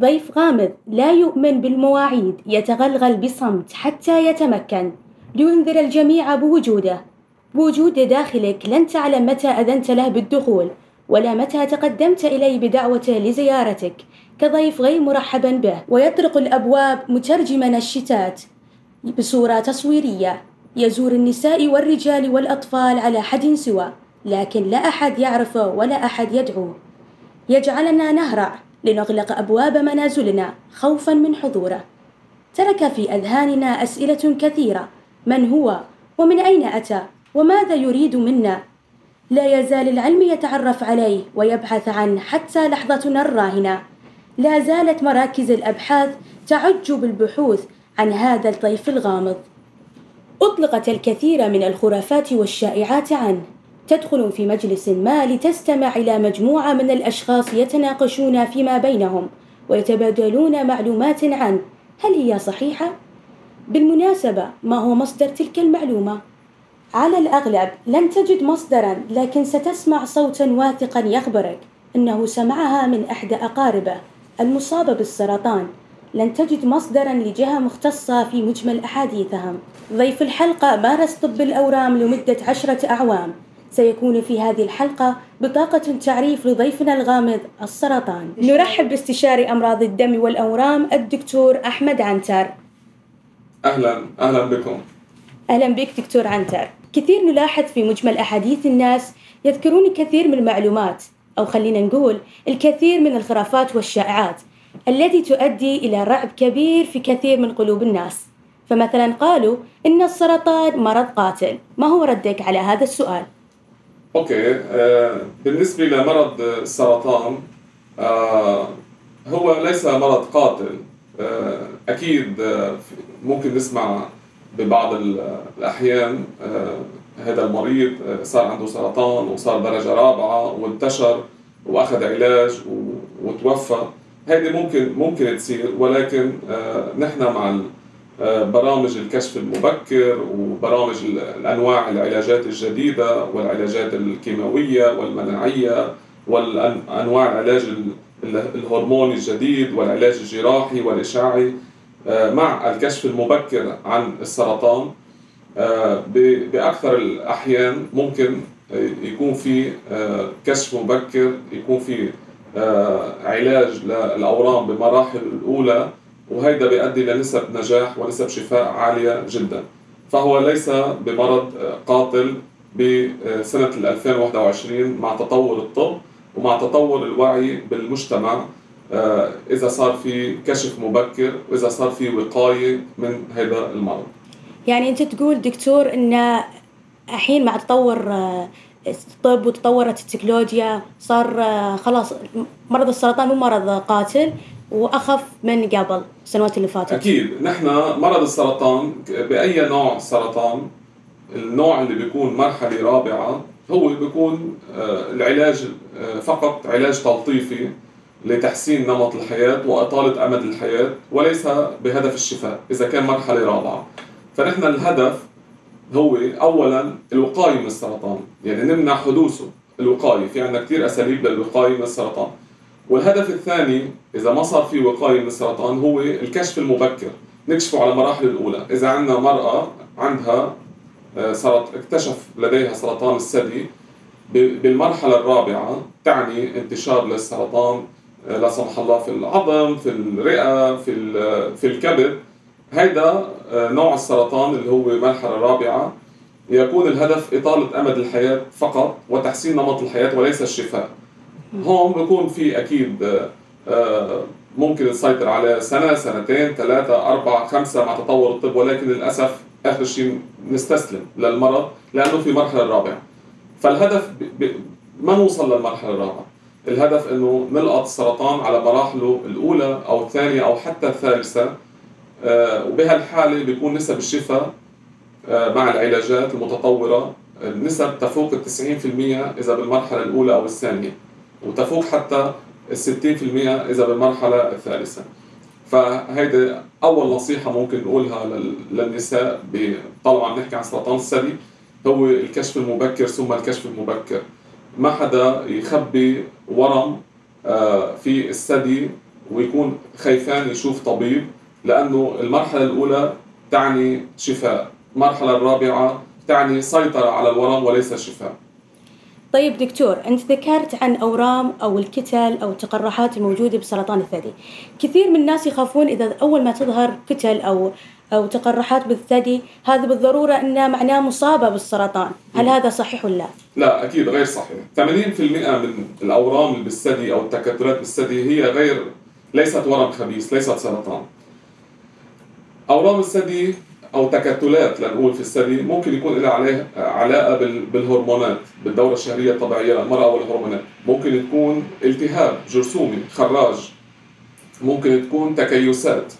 ضيف غامض لا يؤمن بالمواعيد يتغلغل بصمت حتى يتمكن. لينذر الجميع بوجوده. بوجود داخلك لن تعلم متى أذنت له بالدخول ولا متى تقدمت إليه بدعوته لزيارتك. كضيف غير مرحبا به ويطرق الأبواب مترجما الشتات بصورة تصويرية. يزور النساء والرجال والأطفال على حد سوى لكن لا أحد يعرفه ولا أحد يدعوه. يجعلنا نهرع. لنغلق أبواب منازلنا خوفا من حضوره. ترك في أذهاننا أسئلة كثيرة. من هو؟ ومن أين أتى؟ وماذا يريد منا؟ لا يزال العلم يتعرف عليه ويبحث عنه حتى لحظتنا الراهنة. لا زالت مراكز الأبحاث تعج بالبحوث عن هذا الطيف الغامض. أطلقت الكثير من الخرافات والشائعات عنه. تدخل في مجلس ما لتستمع إلى مجموعة من الأشخاص يتناقشون فيما بينهم ويتبادلون معلومات عنه هل هي صحيحة؟ بالمناسبة ما هو مصدر تلك المعلومة؟ على الأغلب لن تجد مصدرا لكن ستسمع صوتا واثقا يخبرك أنه سمعها من إحدى أقاربه المصابة بالسرطان لن تجد مصدرا لجهة مختصة في مجمل أحاديثهم ضيف الحلقة مارس طب الأورام لمدة عشرة أعوام سيكون في هذه الحلقة بطاقة تعريف لضيفنا الغامض السرطان. نرحب باستشاري أمراض الدم والأورام الدكتور أحمد عنتر. أهلا أهلا بكم. أهلا بك دكتور عنتر. كثير نلاحظ في مجمل أحاديث الناس يذكرون كثير من المعلومات أو خلينا نقول الكثير من الخرافات والشائعات التي تؤدي إلى رعب كبير في كثير من قلوب الناس. فمثلا قالوا إن السرطان مرض قاتل. ما هو ردك على هذا السؤال؟ أوكي آه بالنسبة لمرض السرطان آه هو ليس مرض قاتل. آه أكيد آه ممكن نسمع ببعض الأحيان آه هذا المريض صار عنده سرطان وصار درجة رابعة وانتشر وأخذ علاج وتوفى. هذه ممكن ممكن تصير ولكن نحن مع برامج الكشف المبكر وبرامج الأنواع العلاجات الجديدة والعلاجات الكيماوية والمناعية والأنواع العلاج الهرموني الجديد والعلاج الجراحي والإشعاعي آه، مع الكشف المبكر عن السرطان. آه، بأكثر الأحيان ممكن يكون في آه، كشف مبكر يكون في علاج للأورام بمراحل الأولى. وهيدا بيؤدي لنسب نجاح ونسب شفاء عالية جدا. فهو ليس بمرض قاتل بسنة 2021 مع تطور الطب ومع تطور الوعي بالمجتمع آه، إذا صار في كشف مبكر وإذا صار في وقاية من هذا المرض. يعني أنت تقول دكتور إن الحين مع تطور آه، الطب وتطورت التكنولوجيا صار آه، خلاص مرض السرطان مو مرض قاتل وأخف من قبل السنوات اللي فاتت. أكيد. نحن مرض السرطان بأي نوع سرطان النوع اللي بيكون مرحلة رابعة هو بيكون العلاج فقط علاج تلطيفي لتحسين نمط الحياة وإطالة أمد الحياة وليس بهدف الشفاء إذا كان مرحلة رابعة. فنحن الهدف هو أولا الوقاية من السرطان يعني نمنع حدوثه الوقاية في عندنا كثير أساليب للوقاية من السرطان. والهدف الثاني إذا ما صار في وقاية من السرطان هو الكشف المبكر نكشفه على المراحل الأولى. إذا عندنا مرأة عندها آه، صارت اكتشف لديها سرطان الثدي بالمرحلة الرابعة تعني انتشار للسرطان لا سمح الله في العظم في الرئة في في الكبد. هيدا آه، نوع السرطان اللي هو مرحلة رابعة. يكون الهدف إطالة أمد الحياة فقط وتحسين نمط الحياة وليس الشفاء. هون بكون في أكيد آه، آه، ممكن نسيطر على سنة سنتين ثلاثة أربعة خمسة مع تطور الطب ولكن للأسف آخر شيء نستسلم للمرض لأنه في المرحلة الرابعة. فالهدف ما نوصل للمرحلة الرابعة؟ الهدف إنه نلقط السرطان على مراحله الأولى أو الثانية أو حتى الثالثة آه، وبهالحالة بيكون نسب الشفاء آه، مع العلاجات المتطورة النسب تفوق ال 90% إذا بالمرحلة الأولى أو الثانية. وتفوق حتى ال 60% إذا بالمرحلة الثالثة. فهيدي أول نصيحة ممكن نقولها للنساء عم نحكي عن سرطان الثدي هو الكشف المبكر ثم الكشف المبكر. ما حدا يخبي ورم آه، في الثدي ويكون خايفان يشوف طبيب لأنه المرحلة الأولى تعني شفاء المرحلة الرابعة تعني سيطرة على الورم وليس شفاء. طيب دكتور أنت ذكرت عن أورام أو الكتل أو التقرحات الموجودة بسرطان الثدي. كثير من الناس يخافون إذا أول ما تظهر كتل أو أو تقرحات بالثدي هذا بالضرورة أنه معناه مصابة بالسرطان. هل هذا صحيح ولا لا؟ لا أكيد غير صحيح. 80% من الأورام اللي بالثدي أو التكتلات بالثدي هي غير ليست ورم خبيث ليست سرطان. أورام الثدي أو تكتلات لنقول في الثدي ممكن يكون لها عليه علاقة بالهرمونات بالدورة الشهرية الطبيعية للمراه والهرمونات. ممكن تكون التهاب جرثومي خراج. ممكن تكون تكيسات.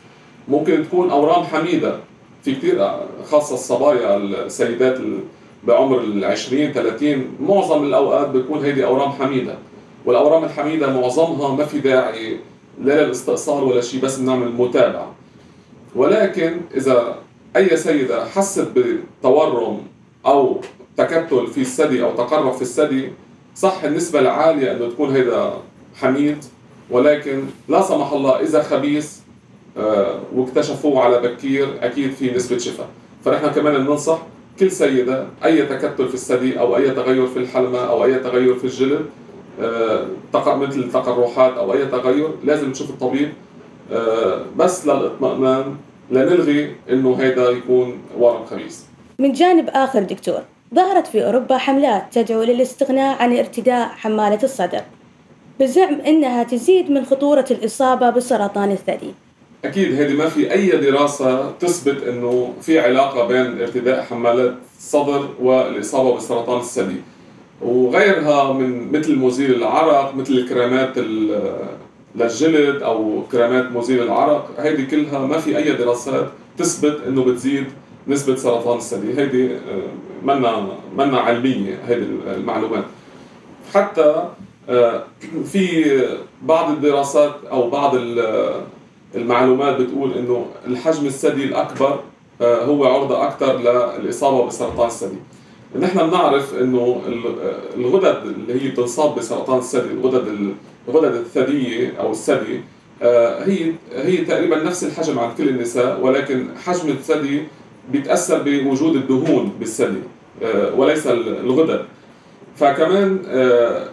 ممكن تكون أورام حميدة. في كثير خاصة الصبايا السيدات بعمر ال 20 30 معظم الأوقات بتكون هيدي أورام حميدة. والأورام الحميدة معظمها ما في داعي لا للاستئصال ولا شيء بس بنعمل متابعة. ولكن إذا أي سيدة حست بتورم أو تكتل في الثدي أو تقرح في الثدي صح النسبة العالية إنه تكون هيدا حميد ولكن لا سمح الله إذا خبيث آه، واكتشفوه على بكير أكيد في نسبة شفاء. فنحن كمان بننصح كل سيدة أي تكتل في الثدي أو أي تغير في الحلمة أو أي تغير في الجلد آه، مثل تقرحات أو أي تغير لازم تشوف الطبيب آه، بس للإطمئنان لنلغي إنه هيدا يكون ورم خبيث. من جانب آخر دكتور ظهرت في أوروبا حملات تدعو للاستغناء عن ارتداء حمالة الصدر بزعم إنها تزيد من خطورة الإصابة بسرطان الثدي. أكيد هذه ما في أي دراسة تثبت إنه في علاقة بين ارتداء حمالات الصدر والإصابة بسرطان الثدي وغيرها من مثل مزيل العرق مثل الكريمات للجلد أو كريمات مزيل العرق. هيدي كلها ما في أي دراسات تثبت إنه بتزيد نسبة سرطان الثدي. هيدي آه، منا منا علمية هيدي المعلومات. حتى آه، في بعض الدراسات أو بعض المعلومات بتقول إنه الحجم الثدي الأكبر آه، هو عرضة أكثر للإصابة بسرطان الثدي. نحن بنعرف إنه الغدد اللي هي بتنصاب بسرطان الثدي الغدد الغدد الثدييه أو الثدي آه، هي هي تقريبا نفس الحجم عند كل النساء ولكن حجم الثدي بيتأثر بوجود الدهون بالثدي آه، وليس الغدد. فكمان آه،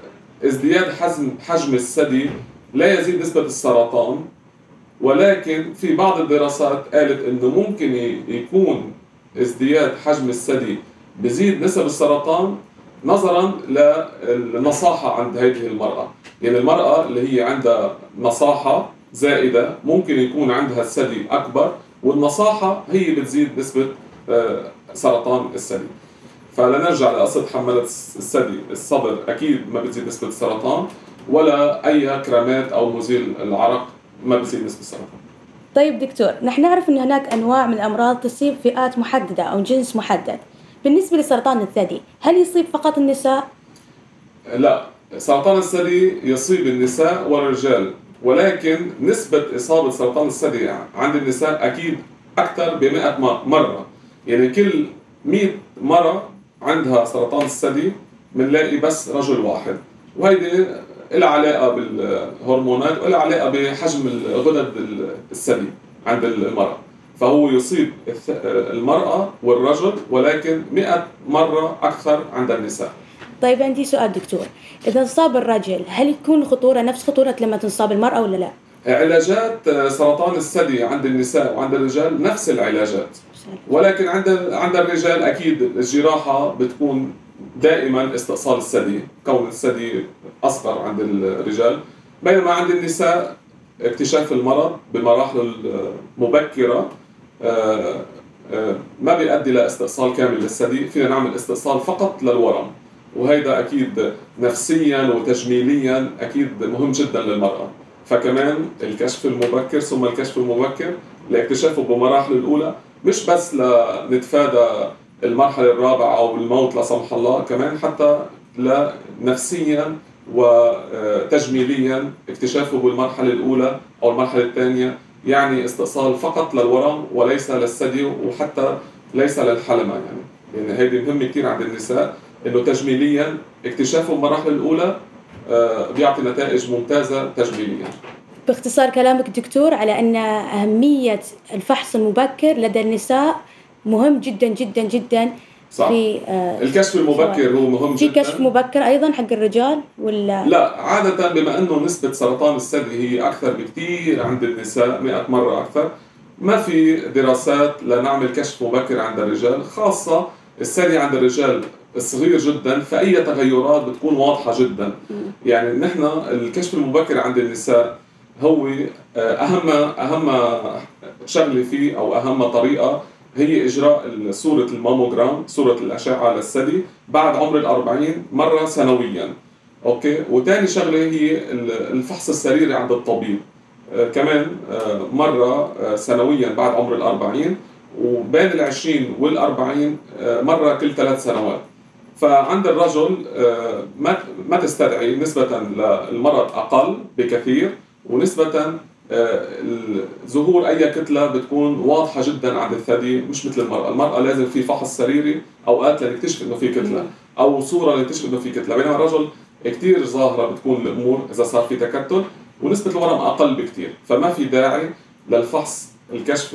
ازدياد حجم حجم الثدي لا يزيد نسبة السرطان ولكن في بعض الدراسات قالت إنه ممكن يكون ازدياد حجم الثدي بزيد نسب السرطان نظرا للنصاحة عند هذه المرأة. يعني المرأة اللي هي عندها نصاحة زائدة ممكن يكون عندها الثدي أكبر والنصاحة هي بتزيد نسبة آه، سرطان الثدي. فلنرجع لقصة حملة الثدي. الصدر أكيد ما بتزيد نسبة السرطان ولا أي كرامات أو مزيل العرق ما بتزيد نسبة السرطان. طيب دكتور نحن نعرف أن هناك أنواع من الأمراض تصيب فئات محددة أو جنس محدد. بالنسبة لسرطان الثدي هل يصيب فقط النساء؟ لا سرطان الثدي يصيب النساء والرجال ولكن نسبة إصابة سرطان الثدي عند النساء أكيد أكثر ب 100 مرة. يعني كل 100 مرة عندها سرطان الثدي بنلاقي بس رجل واحد. وهيدي لها علاقة بالهرمونات ولها علاقة بحجم الغدد الثدي عند المرأة. فهو يصيب المرأة والرجل ولكن 100 مرة أكثر عند النساء. طيب عندي سؤال دكتور. إذا انصاب الرجل هل يكون خطورة نفس خطورة لما تنصاب المرأة ولا لا؟ علاجات سرطان الثدي عند النساء وعند الرجال نفس العلاجات. ولكن عند عند الرجال أكيد الجراحة بتكون دائما استئصال الثدي كون الثدي أصغر عند الرجال. بينما عند النساء اكتشاف المرض المبكره آه، آه، ما بيؤدي لاستئصال كامل للثدي فينا نعمل استئصال فقط للورم. وهيدا أكيد نفسيا وتجميليا أكيد مهم جدا للمرأة. فكمان الكشف المبكر ثم الكشف المبكر لاكتشافه بمراحله الأولى مش بس لنتفادى المرحلة الرابعة أو الموت لا سمح الله كمان حتى نفسيا وتجميليا اكتشافه بالمرحلة الأولى أو المرحلة الثانية يعني استئصال فقط للورم وليس للثدي وحتى ليس للحلمة يعني. يعني هيدي مهمة كثير عند النساء إنه تجميليا اكتشافه المراحل الأولى آه، بيعطي نتائج ممتازة تجميليا. باختصار كلامك دكتور على أن أهمية الفحص المبكر لدى النساء مهم جدا جدا جدا صح. في آه الكشف المبكر هو مهم في جدا. في كشف مبكر أيضا حق الرجال ولا؟ لا عادة بما إنه نسبة سرطان الثدي هي أكثر بكثير عند النساء 100 مرة أكثر ما في دراسات لنعمل كشف مبكر عند الرجال خاصة الثدي عند الرجال صغير جدا فأي تغيرات بتكون واضحة جدا. يعني نحن الكشف المبكر عند النساء هو آه، أهم أهم شغلة فيه أو أهم طريقة هي إجراء صورة الماموجرام صورة الأشعة للثدي بعد عمر الأربعين مرة سنويا. OK؟ وثاني شغلة هي الفحص السريري عند الطبيب. آه كمان آه مرة آه سنويا بعد عمر الأربعين وبين العشرين والأربعين آه مرة كل ثلاث سنوات. فعند الرجل ما تستدعي نسبة للمرض أقل بكثير ونسبة ظهور أي كتلة بتكون واضحة جدا عند الثدي مش مثل المرأة، المرأة لازم في فحص سريري اوقات لنكتشف إنه في كتلة أو صورة لنكتشف إنه في كتلة، بينما الرجل كثير ظاهرة بتكون الأمور إذا صار في تكتل ونسبة الورم أقل بكثير، فما في داعي للفحص الكشف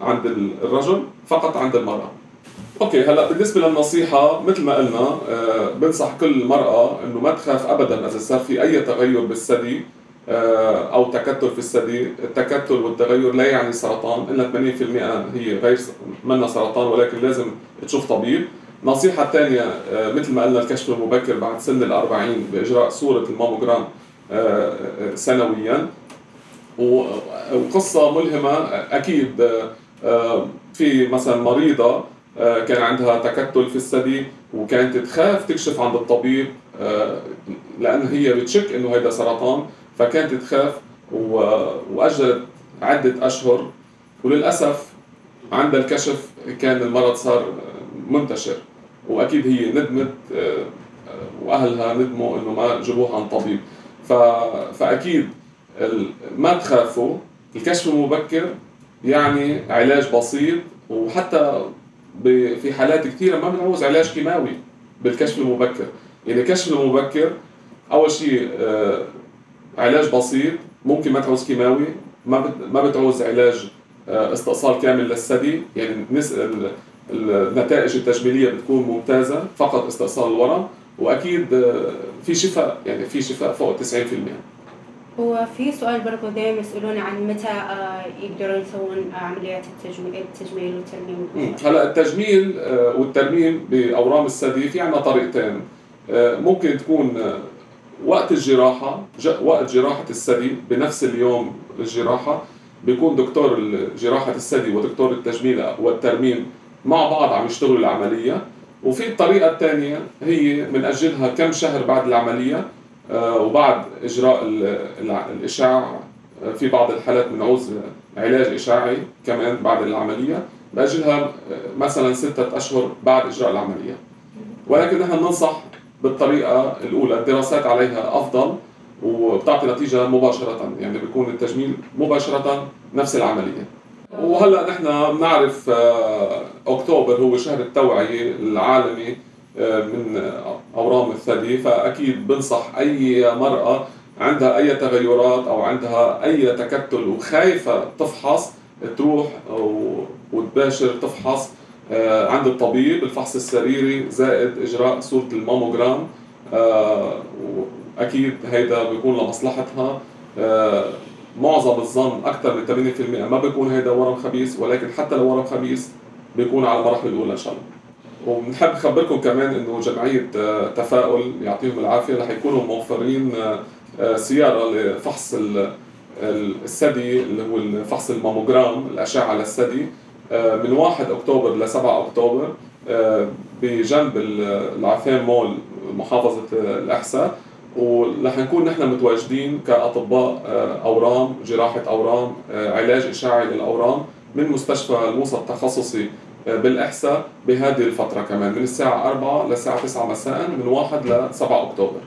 عند الرجل فقط عند المرأة. OK هلأ بالنسبة للنصيحة مثل ما قلنا آه، بنصح كل مرأة إنه ما تخاف ابدا إذا صار في أي تغير بالثدي. أو تكتل في الثدي، التكتل والتغير لا يعني سرطان إلا 80% هي غير منها سرطان ولكن لازم تشوف طبيب. النصيحة الثانية آه، مثل ما قلنا الكشف المبكر بعد سن ال 40 بإجراء صورة الماموجرام آه، سنويا وقصة ملهمة أكيد في مثلا مريضة كان عندها تكتل في الثدي وكانت تخاف تكشف عند الطبيب لأن هي بتشك إنه هيدا سرطان فكانت تخاف واجلت عدة أشهر. وللأسف عند الكشف كان المرض صار منتشر. وأكيد هي ندمت آه، وأهلها ندموا إنه ما جابوها عن طبيب. فأكيد ما تخافوا. الكشف المبكر يعني علاج بسيط. وحتى في حالات كثيرة ما بنعوز علاج كيماوي بالكشف المبكر. يعني الكشف المبكر أول شيء آه، علاج بسيط ممكن ما تعوز كيماوي ما ما بتعوز علاج آه، استئصال كامل للثدي يعني النتائج التجميلية بتكون ممتازة فقط استئصال الورم وأكيد آه، في شفاء يعني في شفاء فوق 90% هو في سؤال برضه دائما يسألون عن متى آه، يقدرون يسوون عمليات التجميل التجميل والترميم. هلا التجميل والترميم بأورام الثدي في عندنا طريقتين. ممكن تكون وقت الجراحة وقت جراحة الثدي بنفس اليوم الجراحة بيكون دكتور جراحة الثدي ودكتور التجميل والترميم مع بعض عم يشتغلوا العملية. وفي الطريقة الثانية هي بنأجلها كم شهر بعد العملية آه، وبعد إجراء الإشعاع. آه، في بعض الحالات بنعوز علاج إشعاعي كمان بعد العملية. بأجلها آه، مثلا ستة أشهر بعد إجراء العملية. ولكن نحن ننصح بالطريقة الأولى الدراسات عليها أفضل وبتعطي نتيجة مباشرة يعني بيكون التجميل مباشرة نفس العملية. وهلأ نحن بنعرف آه، أكتوبر هو شهر التوعية العالمي آه، من أورام الثدي فأكيد بنصح أي مرأة عندها أي تغيرات أو عندها أي تكتل وخايفة تفحص تروح وتباشر تفحص عند الطبيب الفحص السريري زائد إجراء صورة الماموجرام. آه، وأكيد هيدا بيكون لمصلحتها. آه، معظم الظن أكثر من 80% ما بيكون هيدا ورم خبيث ولكن حتى لو ورم خبيث بيكون على المراحل الأولى إن شاا الله. وبنحب نخبركم كمان إنه جمعية تفاؤل يعطيهم العافية. رح يكونوا موفرين سيارة لفحص الثدي اللي هو الفحص الماموجرام الأشعة للثدي آه، من 1 أكتوبر ل 7 أكتوبر آه، بجنب العفان مول محافظة الأحساء. ورح نكون نحن متواجدين كأطباء آه، أورام جراحة أورام علاج اشعاعي للأورام من مستشفى الموسى التخصصي بالأحساء بهذه الفترة كمان من الساعة 4 للساعة 9 مساء من 1 ل 7 أكتوبر.